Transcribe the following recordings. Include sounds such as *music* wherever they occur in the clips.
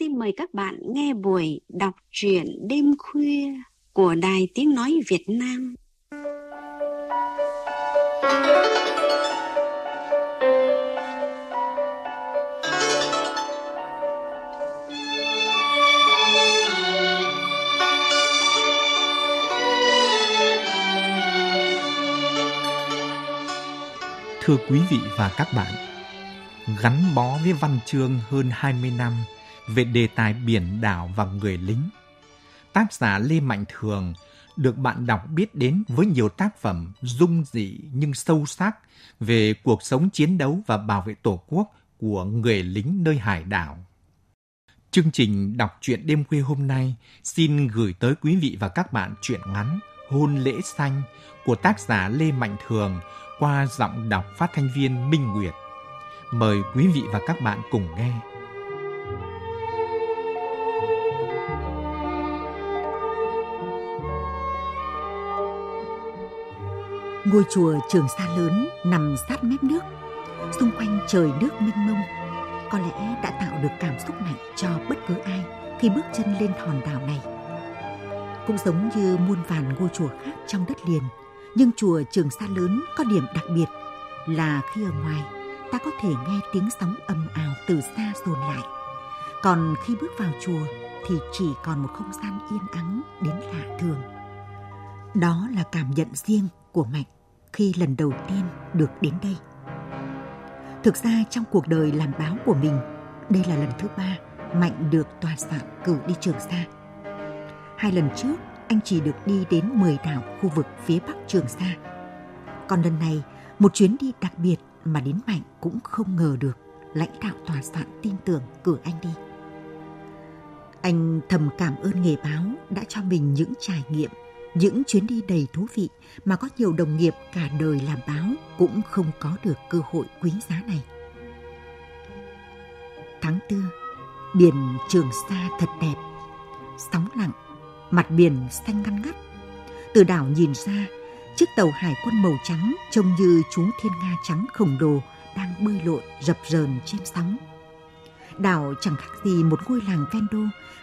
xin mời các bạn nghe buổi đọc truyện đêm khuya của Đài Tiếng Nói Việt Nam. Thưa quý vị và các bạn, gắn bó với văn chương hơn 20 năm về đề tài biển đảo và người lính. Tác giả Lê Mạnh Thường được bạn đọc biết đến với nhiều tác phẩm dung dị nhưng sâu sắc về cuộc sống chiến đấu và bảo vệ Tổ quốc của người lính nơi hải đảo. Chương trình đọc truyện đêm khuya hôm nay xin gửi tới quý vị và các bạn truyện ngắn Hôn lễ xanh của tác giả Lê Mạnh Thường qua giọng đọc phát thanh viên Minh Nguyệt. Mời quý vị và các bạn cùng nghe. Ngôi chùa Trường Sa lớn nằm sát mép nước, xung quanh trời nước mênh mông, có lẽ đã tạo được cảm xúc mạnh cho bất cứ ai khi bước chân lên hòn đảo này. Cũng giống như muôn vàn ngôi chùa khác trong đất liền, nhưng chùa Trường Sa lớn có điểm đặc biệt là khi ở ngoài ta có thể nghe tiếng sóng ầm ào từ xa dồn lại. Còn khi bước vào chùa thì chỉ còn một không gian yên ắng đến lạ thường. Đó là cảm nhận riêng của Mạnh khi lần đầu tiên được đến đây. Thực ra trong cuộc đời làm báo của mình, đây là lần thứ ba Mạnh được tòa soạn cử đi Trường Sa. Hai lần trước, anh chỉ được đi đến 10 đảo khu vực phía bắc Trường Sa. Còn lần này, một chuyến đi đặc biệt mà đến Mạnh cũng không ngờ được lãnh đạo tòa soạn tin tưởng cử anh đi. Anh thầm cảm ơn nghề báo đã cho mình những trải nghiệm, những chuyến đi đầy thú vị mà có nhiều đồng nghiệp cả đời làm báo cũng không có được cơ hội quý giá này. Tháng tư, biển Trường Sa thật đẹp, sóng lặng, mặt biển xanh ngăn ngắt. Từ đảo nhìn ra, chiếc tàu hải quân màu trắng trông như chú thiên nga trắng khổng lồ đang bơi lội rập rờn trên sóng. Đảo chẳng khác gì một ngôi làng ven đô,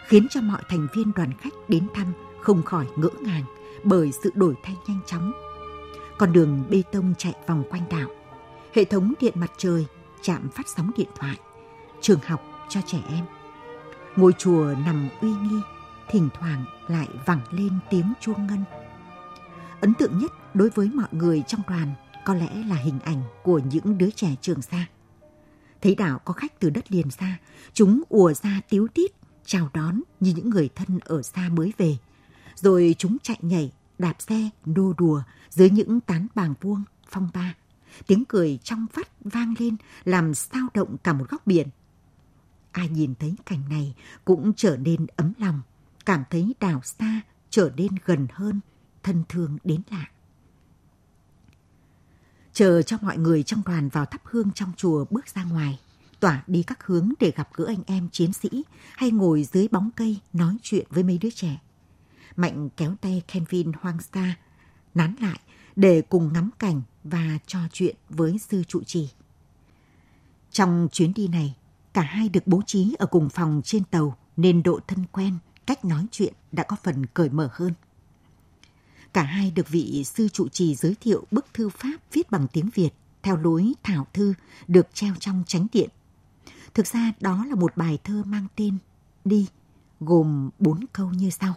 khiến cho mọi thành viên đoàn khách đến thăm không khỏi ngỡ ngàng bởi sự đổi thay nhanh chóng. Con đường bê tông chạy vòng quanh đảo, hệ thống điện mặt trời, chạm phát sóng điện thoại, trường học cho trẻ em. Ngôi chùa nằm uy nghi, thỉnh thoảng lại vẳng lên tiếng chuông ngân. Ấn tượng nhất đối với mọi người trong đoàn có lẽ là hình ảnh của những đứa trẻ trường xa. Thấy đảo có khách từ đất liền xa, chúng ùa ra tiếu tít, chào đón như những người thân ở xa mới về. Rồi chúng chạy nhảy, đạp xe, nô đùa dưới những tán bàng vuông, phong ba. Tiếng cười trong vắt vang lên làm sao động cả một góc biển. Ai nhìn thấy cảnh này cũng trở nên ấm lòng, cảm thấy đảo xa trở nên gần hơn, thân thương đến lạ. Chờ cho mọi người trong đoàn vào thắp hương trong chùa bước ra ngoài, tỏa đi các hướng để gặp gỡ anh em chiến sĩ hay ngồi dưới bóng cây nói chuyện với mấy đứa trẻ. Mạnh kéo tay Kenvin hoang xa, nán lại để cùng ngắm cảnh và trò chuyện với sư trụ trì. Trong chuyến đi này, cả hai được bố trí ở cùng phòng trên tàu nên độ thân quen, cách nói chuyện đã có phần cởi mở hơn. Cả hai được vị sư trụ trì giới thiệu bức thư pháp viết bằng tiếng Việt theo lối thảo thư được treo trong chánh điện. Thực ra đó là một bài thơ mang tên Đi, gồm bốn câu như sau.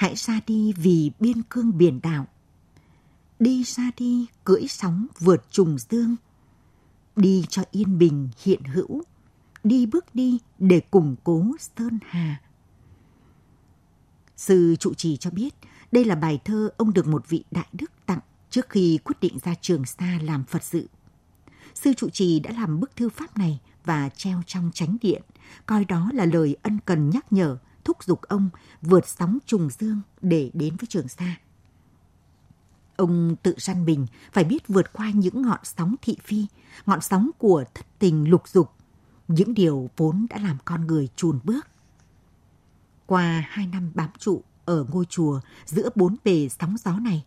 Hãy ra đi vì biên cương biển đảo. Đi ra đi cưỡi sóng vượt trùng dương. Đi cho yên bình hiện hữu. Đi bước đi để củng cố Sơn Hà. Sư trụ trì cho biết đây là bài thơ ông được một vị đại đức tặng trước khi quyết định ra Trường Sa làm Phật sự. Sư trụ trì đã làm bức thư pháp này và treo trong chánh điện, coi đó là lời ân cần nhắc nhở, thúc giục ông vượt sóng trùng dương để đến với Trường Sa. Ông tự săn mình phải biết vượt qua những ngọn sóng thị phi, ngọn sóng của thất tình lục dục, những điều vốn đã làm con người chùn bước. Qua hai năm bám trụ ở ngôi chùa giữa bốn bề sóng gió này,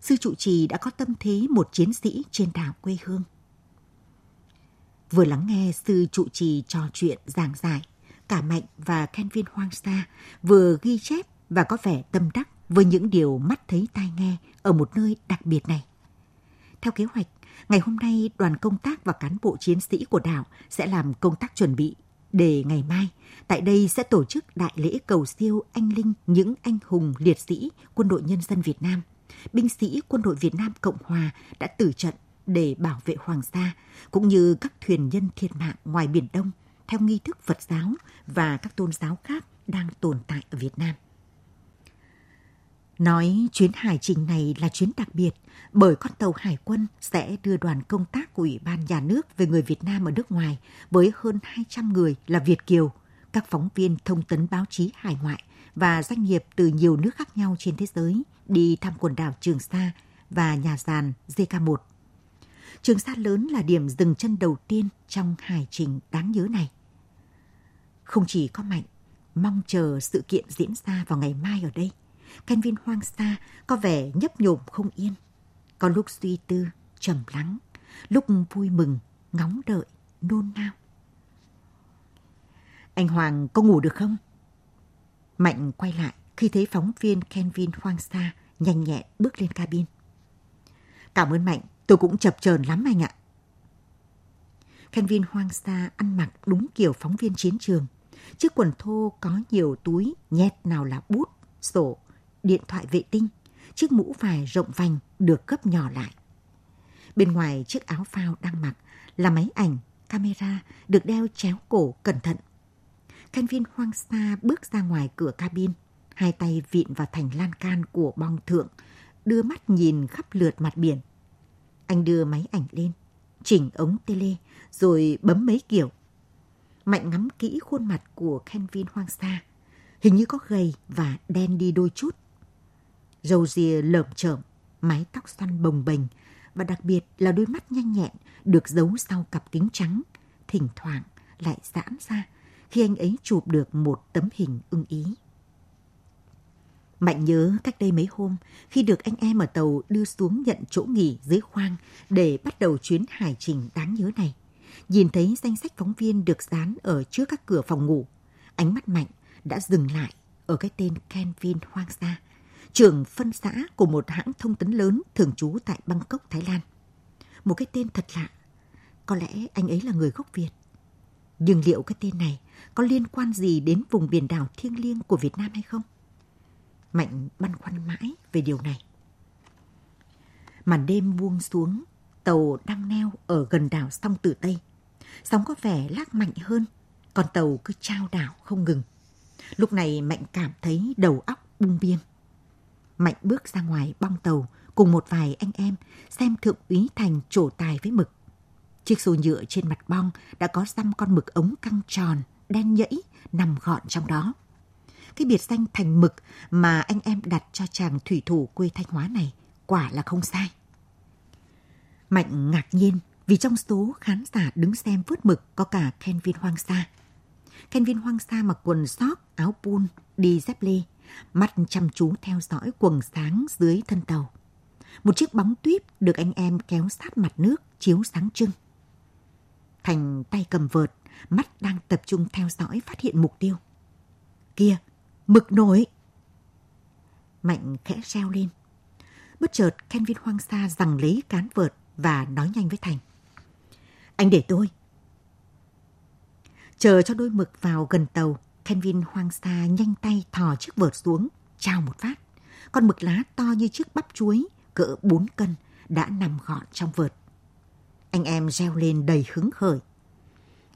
sư trụ trì đã có tâm thế một chiến sĩ trên đảo quê hương. Vừa lắng nghe sư trụ trì trò chuyện giảng giải, cả Mạnh và Kenvin Hoang Sa vừa ghi chép và có vẻ tâm đắc với những điều mắt thấy tai nghe ở một nơi đặc biệt này. Theo kế hoạch, ngày hôm nay đoàn công tác và cán bộ chiến sĩ của đảo sẽ làm công tác chuẩn bị để ngày mai tại đây sẽ tổ chức đại lễ cầu siêu anh linh những anh hùng liệt sĩ quân đội nhân dân Việt Nam, binh sĩ quân đội Việt Nam Cộng Hòa đã tử trận để bảo vệ Hoàng Sa, cũng như các thuyền nhân thiệt mạng ngoài Biển Đông theo nghi thức Phật giáo và các tôn giáo khác đang tồn tại ở Việt Nam. Nói chuyến hải trình này là chuyến đặc biệt bởi con tàu hải quân sẽ đưa đoàn công tác của Ủy ban Nhà nước về người Việt Nam ở nước ngoài với hơn 200 người là Việt Kiều, các phóng viên thông tấn báo chí hải ngoại và doanh nghiệp từ nhiều nước khác nhau trên thế giới đi thăm quần đảo Trường Sa và nhà giàn JK1. Trường Sa lớn là điểm dừng chân đầu tiên trong hải trình đáng nhớ này. Không chỉ có Mạnh, mong chờ sự kiện diễn ra vào ngày mai ở đây – Kenvin hoang xa, có vẻ nhấp nhổm không yên. Có lúc suy tư, trầm lắng, lúc vui mừng, ngóng đợi, nôn nao. Anh Hoàng có ngủ được không? Mạnh quay lại khi thấy phóng viên Kenvin hoang xa nhanh nhẹn bước lên cabin. Cảm ơn Mạnh, tôi cũng chập chờn lắm anh ạ. Kenvin hoang xa ăn mặc đúng kiểu phóng viên chiến trường. Chiếc quần thô có nhiều túi, nhét nào là bút, sổ, điện thoại vệ tinh, chiếc mũ vải rộng vành được gấp nhỏ lại. Bên ngoài chiếc áo phao đang mặc là máy ảnh, camera được đeo chéo cổ cẩn thận. Khanh viên hoang xa bước ra ngoài cửa cabin, hai tay vịn vào thành lan can của bong thượng, đưa mắt nhìn khắp lượt mặt biển. Anh đưa máy ảnh lên, chỉnh ống tele, rồi bấm mấy kiểu. Mạnh ngắm kỹ khuôn mặt của Kenvin hoang xa. Hình như có gầy và đen đi đôi chút râu ria lởm chởm, mái tóc xoăn bồng bềnh và đặc biệt là đôi mắt nhanh nhẹn được giấu sau cặp kính trắng, thỉnh thoảng lại giãn ra khi anh ấy chụp được một tấm hình ưng ý. Mạnh nhớ cách đây mấy hôm khi được anh em ở tàu đưa xuống nhận chỗ nghỉ dưới khoang để bắt đầu chuyến hải trình đáng nhớ này. Nhìn thấy danh sách phóng viên được dán ở trước các cửa phòng ngủ, ánh mắt Mạnh đã dừng lại ở cái tên Kenvin hoang Sa, trưởng phân xã của một hãng thông tấn lớn thường trú tại Bangkok, Thái Lan. Một cái tên thật lạ. Có lẽ anh ấy là người gốc Việt. Nhưng liệu cái tên này có liên quan gì đến vùng biển đảo thiêng liêng của Việt Nam hay không? Mạnh băn khoăn mãi về điều này. Màn đêm buông xuống, tàu đang neo ở gần đảo song tử Tây. Sóng có vẻ lác mạnh hơn, còn tàu cứ trao đảo không ngừng. Lúc này Mạnh cảm thấy đầu óc bung biên. Mạnh bước ra ngoài bong tàu cùng một vài anh em xem thượng úy Thành trổ tài với mực. Chiếc xô nhựa trên mặt bong đã có xăm con mực ống căng tròn, đen nhẫy, nằm gọn trong đó. Cái biệt danh thành mực mà anh em đặt cho chàng thủy thủ quê Thanh Hóa này quả là không sai. Mạnh ngạc nhiên vì trong số khán giả đứng xem vớt mực có cả Kenvin Hoang Sa. Kenvin Hoang Sa mặc quần sóc, áo pun, đi dép lê, mắt chăm chú theo dõi quần sáng dưới thân tàu. Một chiếc bóng tuyết được anh em kéo sát mặt nước, chiếu sáng trưng. Thành tay cầm vợt, mắt đang tập trung theo dõi phát hiện mục tiêu. Kia, mực nổi! Mạnh khẽ reo lên. Bất chợt, Kenvin hoang sa rằng lấy cán vợt và nói nhanh với Thành. Anh để tôi. Chờ cho đôi mực vào gần tàu, Kenvin hoang xa nhanh tay thò chiếc vợt xuống, trao một phát. Con mực lá to như chiếc bắp chuối, cỡ 4 cân, đã nằm gọn trong vợt. Anh em reo lên đầy hứng khởi.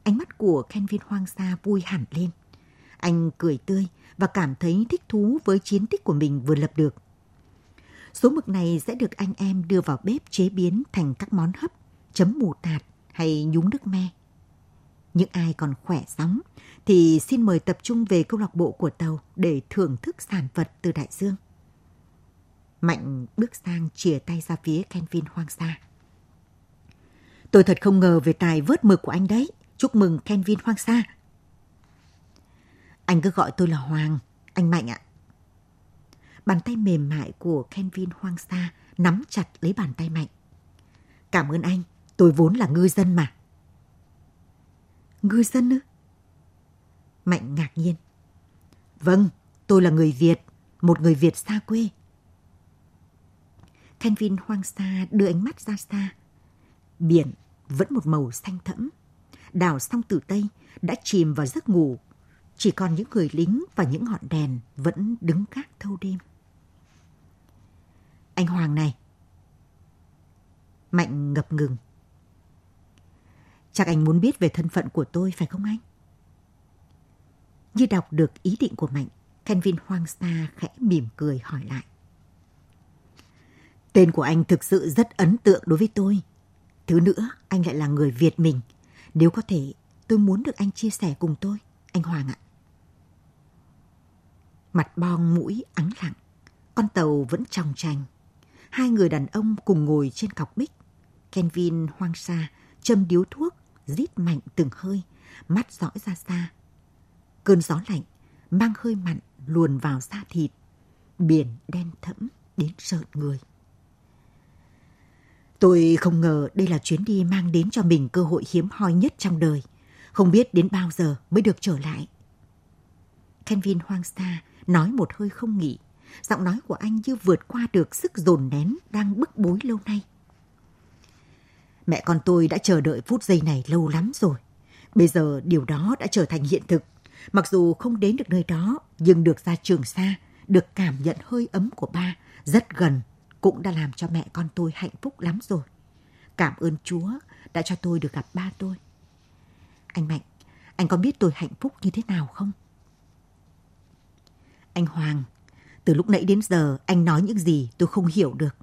Ánh mắt của Kenvin hoang xa vui hẳn lên. Anh cười tươi và cảm thấy thích thú với chiến tích của mình vừa lập được. Số mực này sẽ được anh em đưa vào bếp chế biến thành các món hấp, chấm mù tạt hay nhúng nước me. Những ai còn khỏe sóng thì xin mời tập trung về câu lạc bộ của tàu để thưởng thức sản vật từ đại dương. Mạnh bước sang chìa tay ra phía Kenvin hoang xa. Tôi thật không ngờ về tài vớt mực của anh đấy. Chúc mừng Kenvin hoang xa. Anh cứ gọi tôi là Hoàng, anh Mạnh ạ. Bàn tay mềm mại của Kenvin hoang xa nắm chặt lấy bàn tay Mạnh. Cảm ơn anh, tôi vốn là ngư dân mà. Ngư dân ư? Mạnh ngạc nhiên. Vâng, tôi là người Việt, một người Việt xa quê. Kenvin hoang xa đưa ánh mắt ra xa. Biển vẫn một màu xanh thẫm. Đảo sông tử Tây đã chìm vào giấc ngủ. Chỉ còn những người lính và những ngọn đèn vẫn đứng gác thâu đêm. Anh Hoàng này. Mạnh ngập ngừng. Chắc anh muốn biết về thân phận của tôi phải không anh? Như đọc được ý định của Mạnh, Kenvin hoang xa khẽ mỉm cười hỏi lại. Tên của anh thực sự rất ấn tượng đối với tôi. Thứ nữa, anh lại là người Việt mình. Nếu có thể, tôi muốn được anh chia sẻ cùng tôi, anh Hoàng ạ. Mặt bong mũi ắng lặng, con tàu vẫn tròng trành. Hai người đàn ông cùng ngồi trên cọc bích. Kenvin hoang xa, châm điếu thuốc, rít mạnh từng hơi, mắt dõi ra xa. Cơn gió lạnh, mang hơi mặn luồn vào da thịt. Biển đen thẫm đến sợ người. Tôi không ngờ đây là chuyến đi mang đến cho mình cơ hội hiếm hoi nhất trong đời. Không biết đến bao giờ mới được trở lại. Kenvin hoang xa, nói một hơi không nghỉ. Giọng nói của anh như vượt qua được sức dồn nén đang bức bối lâu nay. Mẹ con tôi đã chờ đợi phút giây này lâu lắm rồi. Bây giờ điều đó đã trở thành hiện thực. Mặc dù không đến được nơi đó, nhưng được ra trường xa, được cảm nhận hơi ấm của ba, rất gần cũng đã làm cho mẹ con tôi hạnh phúc lắm rồi. Cảm ơn Chúa đã cho tôi được gặp ba tôi. Anh Mạnh, anh có biết tôi hạnh phúc như thế nào không? Anh Hoàng, từ lúc nãy đến giờ anh nói những gì tôi không hiểu được.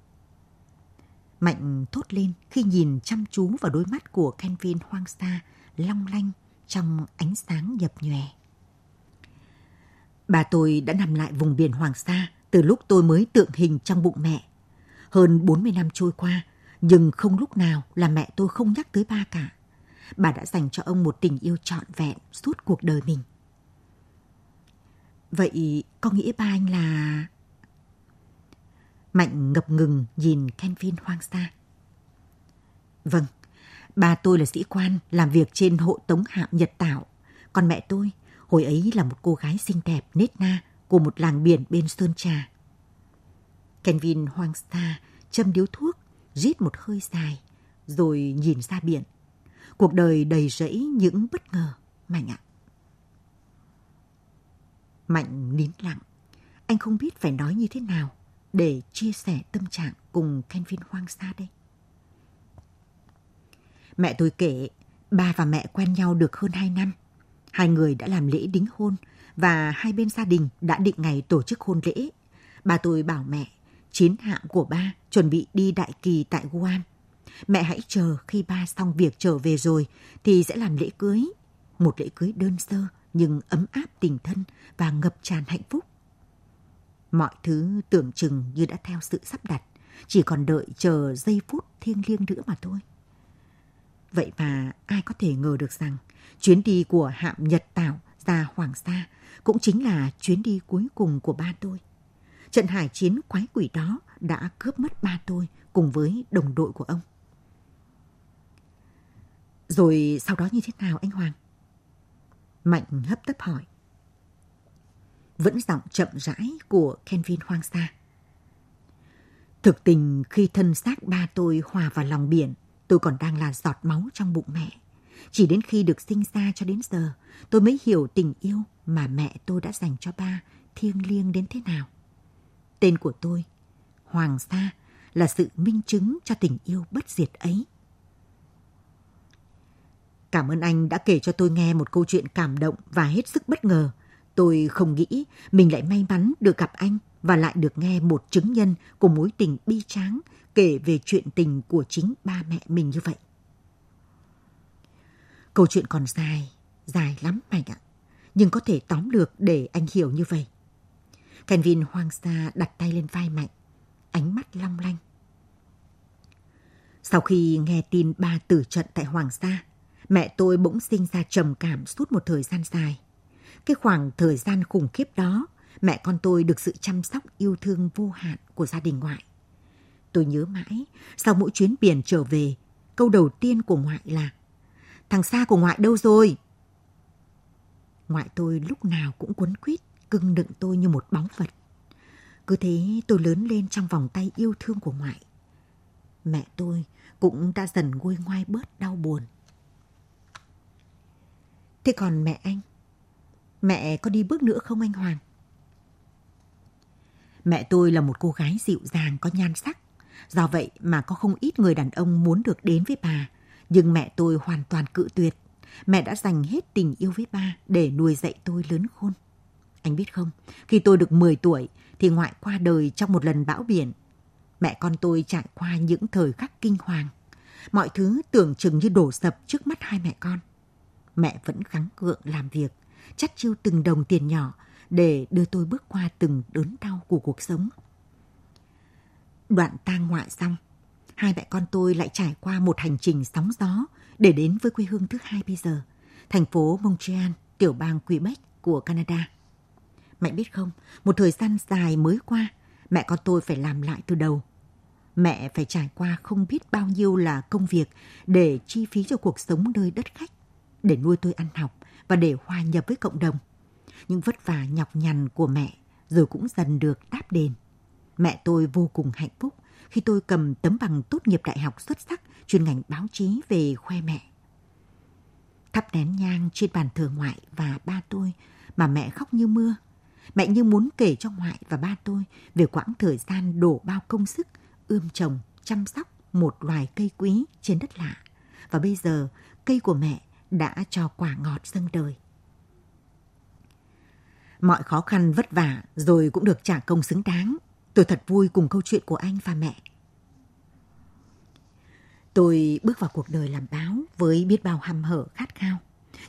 Mạnh thốt lên khi nhìn chăm chú vào đôi mắt của Kenvin hoang xa, long lanh trong ánh sáng nhập nhòe. Bà tôi đã nằm lại vùng biển Hoàng Sa từ lúc tôi mới tượng hình trong bụng mẹ. Hơn 40 năm trôi qua, nhưng không lúc nào là mẹ tôi không nhắc tới ba cả. Bà đã dành cho ông một tình yêu trọn vẹn suốt cuộc đời mình. Vậy có nghĩa ba anh là... Mạnh ngập ngừng nhìn Kenvin hoang xa. Vâng, ba tôi là sĩ quan làm việc trên hộ tống hạm Nhật Tảo. Còn mẹ tôi, hồi ấy là một cô gái xinh đẹp nết na của một làng biển bên Sơn Trà. Kenvin hoang xa, châm điếu thuốc, rít một hơi dài, rồi nhìn ra biển. Cuộc đời đầy rẫy những bất ngờ, Mạnh ạ. Mạnh nín lặng. Anh không biết phải nói như thế nào để chia sẻ tâm trạng cùng Kenvin hoang xa đây. Mẹ tôi kể, ba và mẹ quen nhau được hơn hai năm. Hai người đã làm lễ đính hôn và hai bên gia đình đã định ngày tổ chức hôn lễ. Bà tôi bảo mẹ chiến hạm của ba chuẩn bị đi đại kỳ tại Guam. Mẹ hãy chờ khi ba xong việc trở về rồi thì sẽ làm lễ cưới. Một lễ cưới đơn sơ nhưng ấm áp tình thân và ngập tràn hạnh phúc. Mọi thứ tưởng chừng như đã theo sự sắp đặt, chỉ còn đợi chờ giây phút thiêng liêng nữa mà thôi. Vậy mà ai có thể ngờ được rằng chuyến đi của hạm Nhật Tảo ra Hoàng Sa cũng chính là chuyến đi cuối cùng của ba tôi. Trận hải chiến quái quỷ đó đã cướp mất ba tôi cùng với đồng đội của ông. Rồi sau đó như thế nào anh Hoàng? Mạnh hấp tấp hỏi. Vẫn giọng chậm rãi của Kenvin Hoang Sa. Thực tình khi thân xác ba tôi hòa vào lòng biển, tôi còn đang là giọt máu trong bụng mẹ. Chỉ đến khi được sinh ra cho đến giờ, tôi mới hiểu tình yêu mà mẹ tôi đã dành cho ba thiêng liêng đến thế nào. Tên của tôi, Hoàng Sa, là sự minh chứng cho tình yêu bất diệt ấy. Cảm ơn anh đã kể cho tôi nghe một câu chuyện cảm động và hết sức bất ngờ. Tôi không nghĩ mình lại may mắn được gặp anh và lại được nghe một chứng nhân của mối tình bi tráng kể về chuyện tình của chính ba mẹ mình như vậy. Câu chuyện còn dài, dài lắm Mạnh ạ. Nhưng có thể tóm lược để anh hiểu như vậy. Kenvin hoang xa đặt tay lên vai Mạnh, ánh mắt long lanh. Sau khi nghe tin ba tử trận tại Hoàng Sa, mẹ tôi bỗng sinh ra trầm cảm suốt một thời gian dài. Cái khoảng thời gian khủng khiếp đó, mẹ con tôi được sự chăm sóc yêu thương vô hạn của gia đình ngoại. Tôi nhớ mãi, sau mỗi chuyến biển trở về, câu đầu tiên của ngoại là Thằng xa của ngoại đâu rồi? Ngoại tôi lúc nào cũng quấn quýt, cưng đựng tôi như một báu vật. Cứ thế tôi lớn lên trong vòng tay yêu thương của ngoại. Mẹ tôi cũng đã dần nguôi ngoai bớt đau buồn. Thế còn mẹ anh? Mẹ có đi bước nữa không anh Hoàng? Mẹ tôi là một cô gái dịu dàng có nhan sắc. Do vậy mà có không ít người đàn ông muốn được đến với bà. Nhưng mẹ tôi hoàn toàn cự tuyệt. Mẹ đã dành hết tình yêu với ba để nuôi dạy tôi lớn khôn. Anh biết không, khi tôi được 10 tuổi thì ngoại qua đời trong một lần bão biển. Mẹ con tôi trải qua những thời khắc kinh hoàng. Mọi thứ tưởng chừng như đổ sập trước mắt hai mẹ con. Mẹ vẫn gắng gượng làm việc, chắt chiêu từng đồng tiền nhỏ để đưa tôi bước qua từng đớn đau của cuộc sống. Đoạn tang ngoại xong, hai mẹ con tôi lại trải qua một hành trình sóng gió để đến với quê hương thứ hai bây giờ, thành phố Montreal, tiểu bang Quebec của Canada. Mẹ biết không, một thời gian dài mới qua, mẹ con tôi phải làm lại từ đầu. Mẹ phải trải qua không biết bao nhiêu là công việc để chi phí cho cuộc sống nơi đất khách, để nuôi tôi ăn học và để hòa nhập với cộng đồng. Những vất vả nhọc nhằn của mẹ rồi cũng dần được đáp đền. Mẹ tôi vô cùng hạnh phúc khi tôi cầm tấm bằng tốt nghiệp đại học xuất sắc chuyên ngành báo chí về khoe mẹ. Thắp nén nhang trên bàn thờ ngoại và ba tôi mà mẹ khóc như mưa. Mẹ như muốn kể cho ngoại và ba tôi về quãng thời gian đổ bao công sức ươm trồng, chăm sóc một loài cây quý trên đất lạ. Và bây giờ cây của mẹ đã cho quả ngọt dâng đời. Mọi khó khăn vất vả rồi cũng được trả công xứng đáng. Tôi thật vui cùng câu chuyện của anh và mẹ. Tôi bước vào cuộc đời làm báo với biết bao hăm hở khát khao.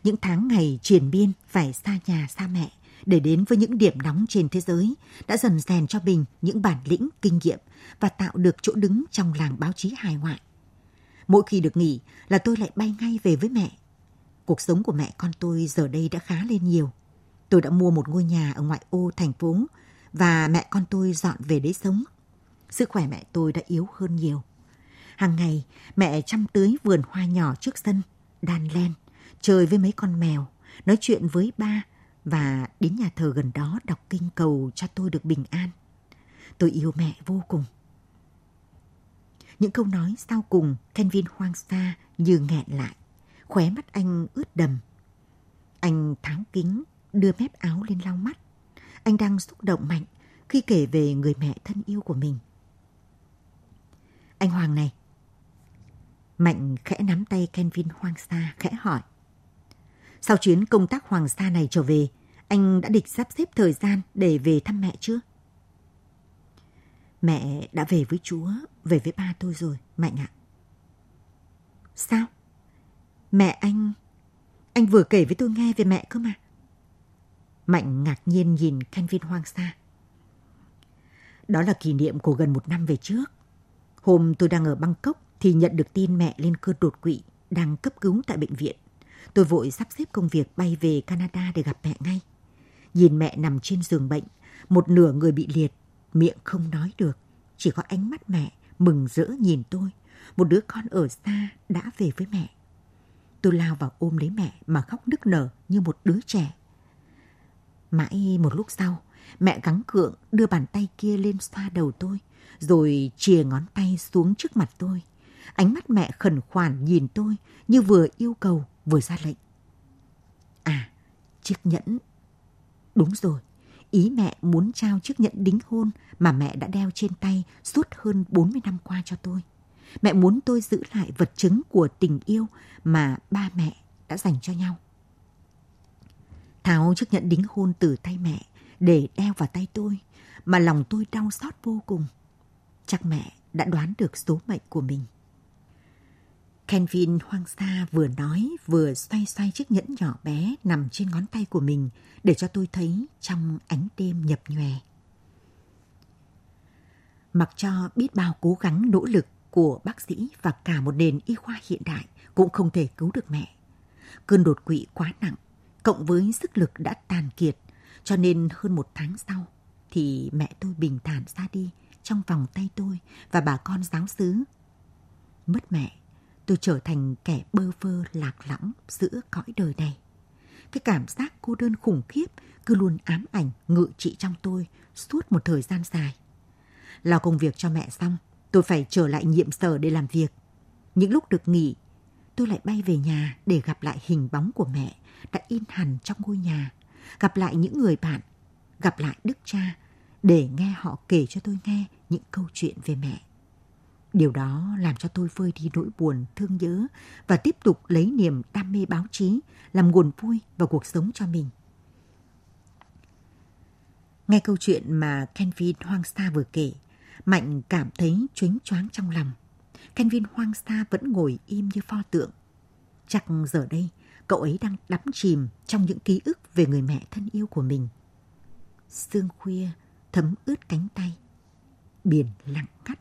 Những tháng ngày triển biên phải xa nhà xa mẹ để đến với những điểm nóng trên thế giới đã dần rèn cho mình những bản lĩnh, kinh nghiệm và tạo được chỗ đứng trong làng báo chí hài ngoại. Mỗi khi được nghỉ là tôi lại bay ngay về với mẹ. Cuộc sống của mẹ con tôi giờ đây đã khá lên nhiều. Tôi đã mua một ngôi nhà ở ngoại ô thành phố và mẹ con tôi dọn về đấy sống. Sức khỏe mẹ tôi đã yếu hơn nhiều. Hàng ngày, mẹ chăm tưới vườn hoa nhỏ trước sân, đàn len, chơi với mấy con mèo, nói chuyện với ba và đến nhà thờ gần đó đọc kinh cầu cho tôi được bình an. Tôi yêu mẹ vô cùng. Những câu nói sau cùng Kenvin hoang xa như nghẹn lại. Khóe mắt anh ướt đầm. Anh tháo kính, đưa mép áo lên lau mắt. Anh đang xúc động mạnh khi kể về người mẹ thân yêu của mình. Anh Hoàng này. Mạnh khẽ nắm tay Kenvin Hoàng Sa khẽ hỏi. Sau chuyến công tác Hoàng Sa này trở về, anh đã địch sắp xếp thời gian để về thăm mẹ chưa? Mẹ đã về với Chúa, về với ba tôi rồi, Mạnh ạ. Sao? Mẹ anh... Anh vừa kể với tôi nghe về mẹ cơ mà. Mạnh ngạc nhiên nhìn Kenvin hoang xa. Đó là kỷ niệm của gần một năm về trước. Hôm tôi đang ở Bangkok thì nhận được tin mẹ lên cơn đột quỵ, đang cấp cứu tại bệnh viện. Tôi vội sắp xếp công việc bay về Canada để gặp mẹ ngay. Nhìn mẹ nằm trên giường bệnh, một nửa người bị liệt, miệng không nói được. Chỉ có ánh mắt mẹ mừng rỡ nhìn tôi. Một đứa con ở xa đã về với mẹ. Tôi lao vào ôm lấy mẹ mà khóc nức nở như một đứa trẻ. Mãi một lúc sau, mẹ gắng cượng đưa bàn tay kia lên xoa đầu tôi, rồi chìa ngón tay xuống trước mặt tôi. Ánh mắt mẹ khẩn khoản nhìn tôi như vừa yêu cầu vừa ra lệnh. À, chiếc nhẫn. Đúng rồi, ý mẹ muốn trao chiếc nhẫn đính hôn mà mẹ đã đeo trên tay suốt hơn 40 năm qua cho tôi. Mẹ muốn tôi giữ lại vật chứng của tình yêu mà ba mẹ đã dành cho nhau. Tháo chiếc nhẫn đính hôn từ tay mẹ để đeo vào tay tôi, mà lòng tôi đau xót vô cùng. Chắc mẹ đã đoán được số mệnh của mình. Kenvin hoang xa vừa nói, vừa xoay xoay chiếc nhẫn nhỏ bé nằm trên ngón tay của mình để cho tôi thấy trong ánh đêm nhập nhòe. Mặc cho biết bao cố gắng, nỗ lực của bác sĩ và cả một nền y khoa hiện đại cũng không thể cứu được mẹ. Cơn đột quỵ quá nặng, cộng với sức lực đã tàn kiệt, cho nên hơn một tháng sau thì mẹ tôi bình thản ra đi trong vòng tay tôi và bà con giáo xứ. Mất mẹ tôi trở thành kẻ bơ vơ lạc lõng giữa cõi đời này. cái cảm giác cô đơn khủng khiếp cứ luôn ám ảnh ngự trị trong tôi suốt một thời gian dài. Lo công việc cho mẹ xong, tôi phải trở lại nhiệm sở để làm việc. Những lúc được nghỉ, tôi lại bay về nhà để gặp lại hình bóng của mẹ đã in hẳn trong ngôi nhà, gặp lại những người bạn, gặp lại đức cha để nghe họ kể cho tôi nghe những câu chuyện về mẹ. Điều đó làm cho tôi vơi đi nỗi buồn, thương nhớ và tiếp tục lấy niềm đam mê báo chí làm nguồn vui và cuộc sống cho mình. Nghe câu chuyện mà Kenvin Hoang Sa vừa kể, Mạnh cảm thấy chuyến choáng trong lòng. Kenvin Hoang xa vẫn ngồi im như pho tượng. Chắc giờ đây, cậu ấy đang đắm chìm trong những ký ức về người mẹ thân yêu của mình. Sương khuya thấm ướt cánh tay. Biển lặng ngắt.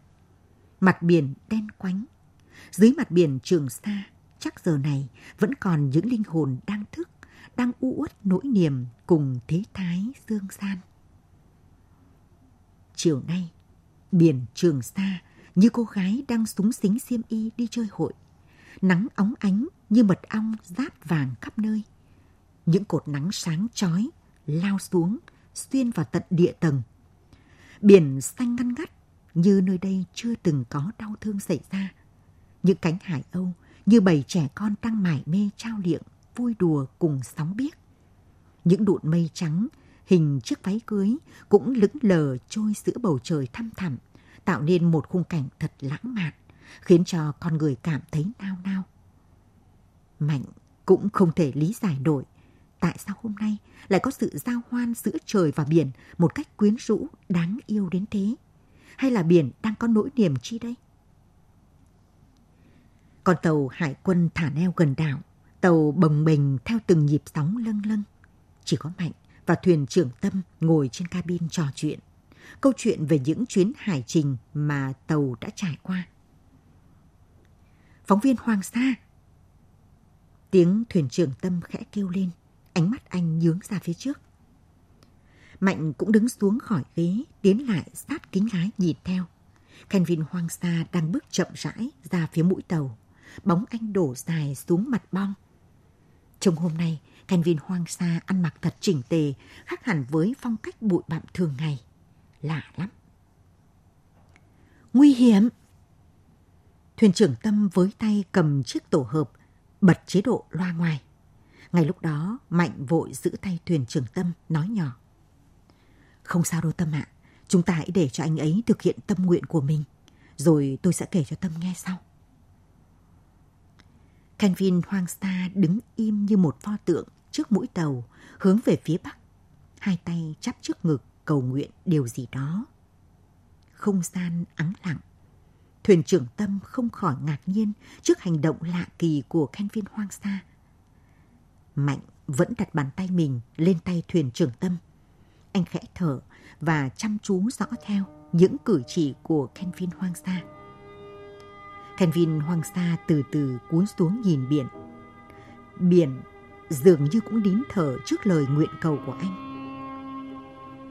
Mặt biển đen quánh. Dưới mặt biển Trường xa chắc giờ này vẫn còn những linh hồn đang thức, đang u uất nỗi niềm cùng thế thái dương gian. Chiều nay, biển Trường Sa như cô gái đang súng xính xiêm y đi chơi hội. Nắng óng ánh như mật ong rát vàng khắp nơi. Những cột nắng sáng chói lao xuống, xuyên vào tận địa tầng. Biển xanh ngăn ngắt như nơi đây chưa từng có đau thương xảy ra. Những cánh hải âu như bầy trẻ con đang mải mê trao liệng, vui đùa cùng sóng biếc. Những đụn mây trắng hình chiếc váy cưới cũng lững lờ trôi giữa bầu trời thăm thẳm, tạo nên một khung cảnh thật lãng mạn, khiến cho con người cảm thấy nao nao. Mạnh cũng không thể lý giải nổi tại sao hôm nay lại có sự giao hoan giữa trời và biển một cách quyến rũ, đáng yêu đến thế. Hay là biển đang có nỗi niềm chi đây? Con tàu hải quân thả neo gần đảo, tàu bồng bềnh theo từng nhịp sóng lâng lâng. Chỉ có Mạnh và thuyền trưởng Tâm ngồi trên cabin trò chuyện. Câu chuyện về những chuyến hải trình mà tàu đã trải qua. Phóng viên Hoàng Sa. Tiếng thuyền trưởng Tâm khẽ kêu lên, ánh mắt anh nhướng ra phía trước. Mạnh cũng đứng xuống khỏi ghế, tiến lại sát kính lái nhìn theo. Kenvin Hoàng Sa đang bước chậm rãi ra phía mũi tàu. Bóng anh đổ dài xuống mặt bong. Trong hôm nay, thành viên hoang xa ăn mặc thật chỉnh tề, khác hẳn với phong cách bụi bặm thường ngày. Lạ lắm. Nguy hiểm! Thuyền trưởng Tâm với tay cầm chiếc tổ hợp, bật chế độ loa ngoài. Ngay lúc đó, Mạnh vội giữ tay thuyền trưởng Tâm, nói nhỏ. Không sao đâu Tâm ạ, chúng ta hãy để cho anh ấy thực hiện tâm nguyện của mình, rồi tôi sẽ kể cho Tâm nghe sau. Kenvin hoang Sa đứng im như một pho tượng trước mũi tàu, hướng về phía bắc. Hai tay chắp trước ngực cầu nguyện điều gì đó. Không gian ắng lặng. Thuyền trưởng Tâm không khỏi ngạc nhiên trước hành động lạ kỳ của Kenvin hoang Sa. Mạnh vẫn đặt bàn tay mình lên tay thuyền trưởng Tâm. Anh khẽ thở và chăm chú dõi theo những cử chỉ của Kenvin hoang Thành Kenvin hoang xa từ từ cuốn xuống nhìn biển. Biển dường như cũng nín thở trước lời nguyện cầu của anh.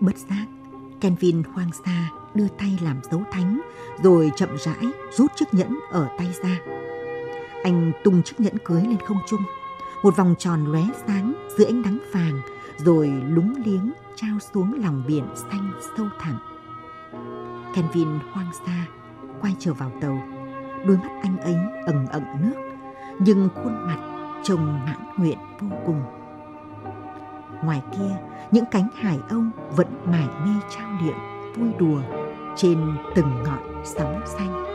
Bất giác, Kenvin hoang xa đưa tay làm dấu thánh rồi chậm rãi rút chiếc nhẫn ở tay ra. Anh tung chiếc nhẫn cưới lên không trung, một vòng tròn lóe sáng dưới ánh nắng vàng rồi lúng liếng trao xuống lòng biển xanh sâu thẳm. Kenvin hoang xa quay trở vào tàu đôi mắt anh ấy ẩn ẩn nước, nhưng khuôn mặt trông mãn nguyện vô cùng. Ngoài kia, những cánh hải âu vẫn mải mê trao điệu, vui đùa trên từng ngọn sóng xanh.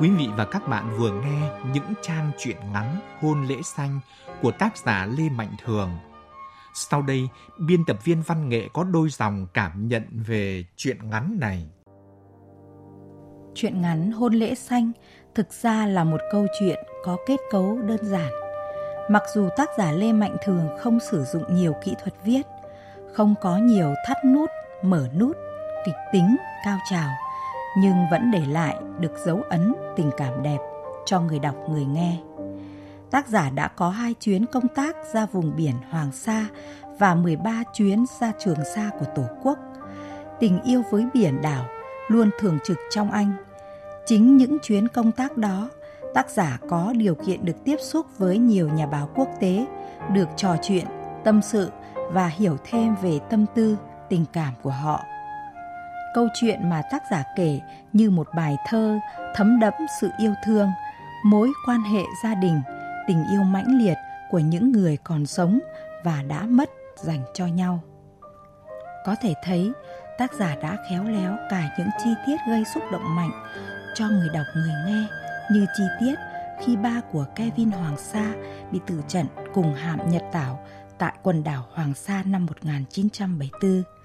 Quý vị và các bạn vừa nghe những trang truyện ngắn Hôn lễ xanh của tác giả Lê Mạnh Thường. Sau đây, biên tập viên văn nghệ có đôi dòng cảm nhận về truyện ngắn này. Truyện ngắn Hôn lễ xanh thực ra là một câu chuyện có kết cấu đơn giản. Mặc dù tác giả Lê Mạnh Thường không sử dụng nhiều kỹ thuật viết, không có nhiều thắt nút, mở nút, kịch tính, cao trào, nhưng vẫn để lại được dấu ấn tình cảm đẹp cho người đọc người nghe. Tác giả đã có hai chuyến công tác ra vùng biển Hoàng Sa và 13 chuyến ra Trường Sa của Tổ quốc. Tình yêu với biển đảo luôn thường trực trong anh. Chính những chuyến công tác đó, tác giả có điều kiện được tiếp xúc với nhiều nhà báo quốc tế, được trò chuyện, tâm sự và hiểu thêm về tâm tư, tình cảm của họ. Câu chuyện mà tác giả kể như một bài thơ thấm đẫm sự yêu thương, mối quan hệ gia đình, tình yêu mãnh liệt của những người còn sống và đã mất dành cho nhau. Có thể thấy tác giả đã khéo léo cài những chi tiết gây xúc động mạnh cho người đọc người nghe như chi tiết khi ba của Kevin Hoàng Sa bị tử trận cùng hạm Nhật Tảo tại quần đảo Hoàng Sa năm 1974.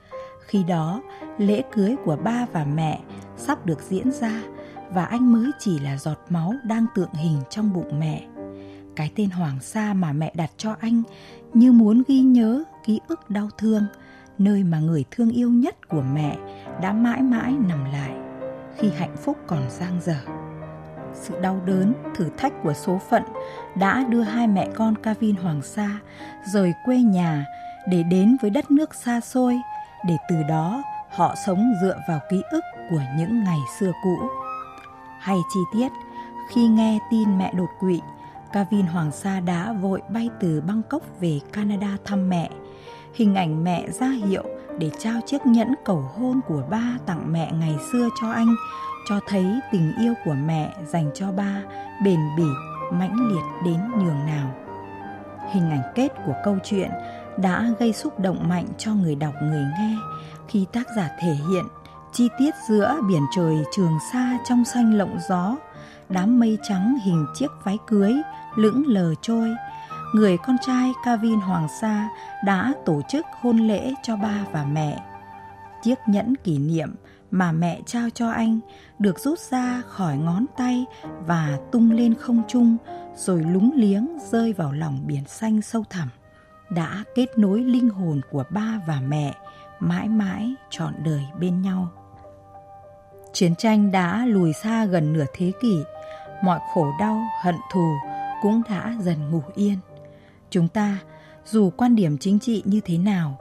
Khi đó, lễ cưới của ba và mẹ sắp được diễn ra và anh mới chỉ là giọt máu đang tượng hình trong bụng mẹ. Cái tên Hoàng Sa mà mẹ đặt cho anh như muốn ghi nhớ ký ức đau thương, nơi mà người thương yêu nhất của mẹ đã mãi mãi nằm lại khi hạnh phúc còn dang dở. Sự đau đớn, thử thách của số phận đã đưa hai mẹ con Kavin Hoàng Sa rời quê nhà để đến với đất nước xa xôi, để từ đó họ sống dựa vào ký ức của những ngày xưa cũ. Hay chi tiết, khi nghe tin mẹ đột quỵ, Kavin Hoàng Sa đã vội bay từ Bangkok về Canada thăm mẹ. Hình ảnh mẹ ra hiệu để trao chiếc nhẫn cầu hôn của ba tặng mẹ ngày xưa cho anh cho thấy tình yêu của mẹ dành cho ba bền bỉ, mãnh liệt đến nhường nào. Hình ảnh kết của câu chuyện đã gây xúc động mạnh cho người đọc người nghe khi tác giả thể hiện chi tiết giữa biển trời trường sa trong xanh lộng gió, đám mây trắng hình chiếc váy cưới lững lờ trôi. Người con trai Kavin Hoàng Sa đã tổ chức hôn lễ cho ba và mẹ. Chiếc nhẫn kỷ niệm mà mẹ trao cho anh được rút ra khỏi ngón tay và tung lên không trung rồi lúng liếng rơi vào lòng biển xanh sâu thẳm đã kết nối linh hồn của ba và mẹ mãi mãi trọn đời bên nhau chiến tranh đã lùi xa gần nửa thế kỷ mọi khổ đau hận thù cũng đã dần ngủ yên chúng ta dù quan điểm chính trị như thế nào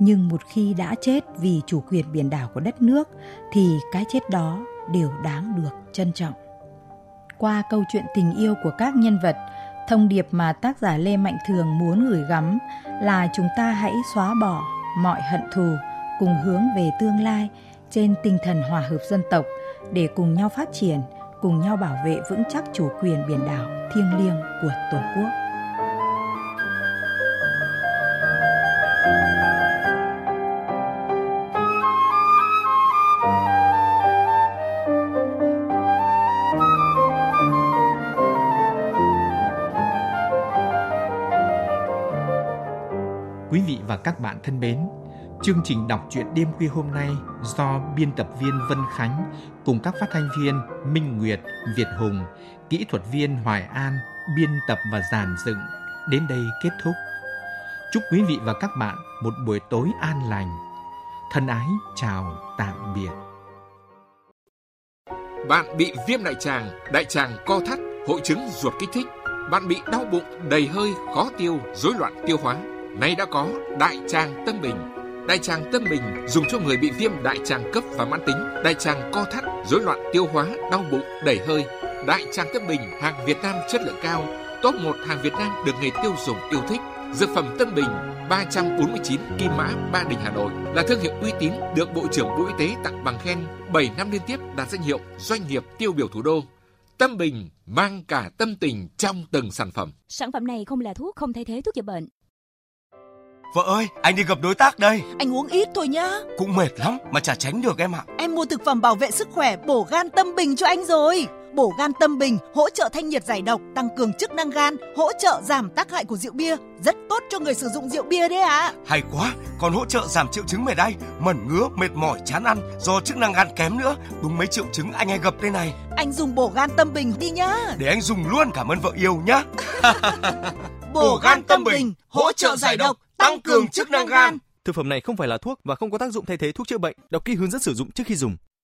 nhưng một khi đã chết vì chủ quyền biển đảo của đất nước thì cái chết đó đều đáng được trân trọng. Qua câu chuyện tình yêu của các nhân vật, thông điệp mà tác giả Lê Mạnh Thường muốn gửi gắm là chúng ta hãy xóa bỏ mọi hận thù, cùng hướng về tương lai trên tinh thần hòa hợp dân tộc để cùng nhau phát triển, cùng nhau bảo vệ vững chắc chủ quyền biển đảo thiêng liêng của Tổ quốc. Và các bạn thân mến, chương trình đọc truyện đêm khuya hôm nay do biên tập viên Vân Khánh cùng các phát thanh viên Minh Nguyệt, Việt Hùng, kỹ thuật viên Hoài An biên tập và giàn dựng đến đây kết thúc. Chúc quý vị và các bạn một buổi tối an lành. Thân ái chào tạm biệt. Bạn bị viêm đại tràng, đại tràng co thắt, hội chứng ruột kích thích. Bạn bị đau bụng, đầy hơi, khó tiêu, rối loạn tiêu hóa nay đã có đại tràng tâm bình. Đại tràng tâm bình dùng cho người bị viêm đại tràng cấp và mãn tính, đại tràng co thắt, rối loạn tiêu hóa, đau bụng, đẩy hơi. Đại tràng tâm bình hàng Việt Nam chất lượng cao, top 1 hàng Việt Nam được người tiêu dùng yêu thích. Dược phẩm Tâm Bình 349 Kim Mã Ba Đình Hà Nội là thương hiệu uy tín được Bộ trưởng Bộ Y tế tặng bằng khen 7 năm liên tiếp đạt danh hiệu doanh nghiệp tiêu biểu thủ đô. Tâm Bình mang cả tâm tình trong từng sản phẩm. Sản phẩm này không là thuốc, không thay thế thuốc chữa bệnh. Vợ ơi, anh đi gặp đối tác đây. Anh uống ít thôi nhá. Cũng mệt lắm mà chả tránh được em ạ. Em mua thực phẩm bảo vệ sức khỏe bổ gan tâm bình cho anh rồi. Bổ gan tâm bình hỗ trợ thanh nhiệt giải độc, tăng cường chức năng gan, hỗ trợ giảm tác hại của rượu bia, rất tốt cho người sử dụng rượu bia đấy ạ. À. Hay quá, còn hỗ trợ giảm triệu chứng mệt đay, mẩn ngứa, mệt mỏi, chán ăn do chức năng gan kém nữa. Đúng mấy triệu chứng anh hay gặp đây này. Anh dùng bổ gan tâm bình đi nhá. Để anh dùng luôn, cảm ơn vợ yêu nhá. *laughs* bổ gan tâm bình hỗ trợ giải độc, tăng cường chức năng gan. Thực phẩm này không phải là thuốc và không có tác dụng thay thế thuốc chữa bệnh. Đọc kỹ hướng dẫn sử dụng trước khi dùng.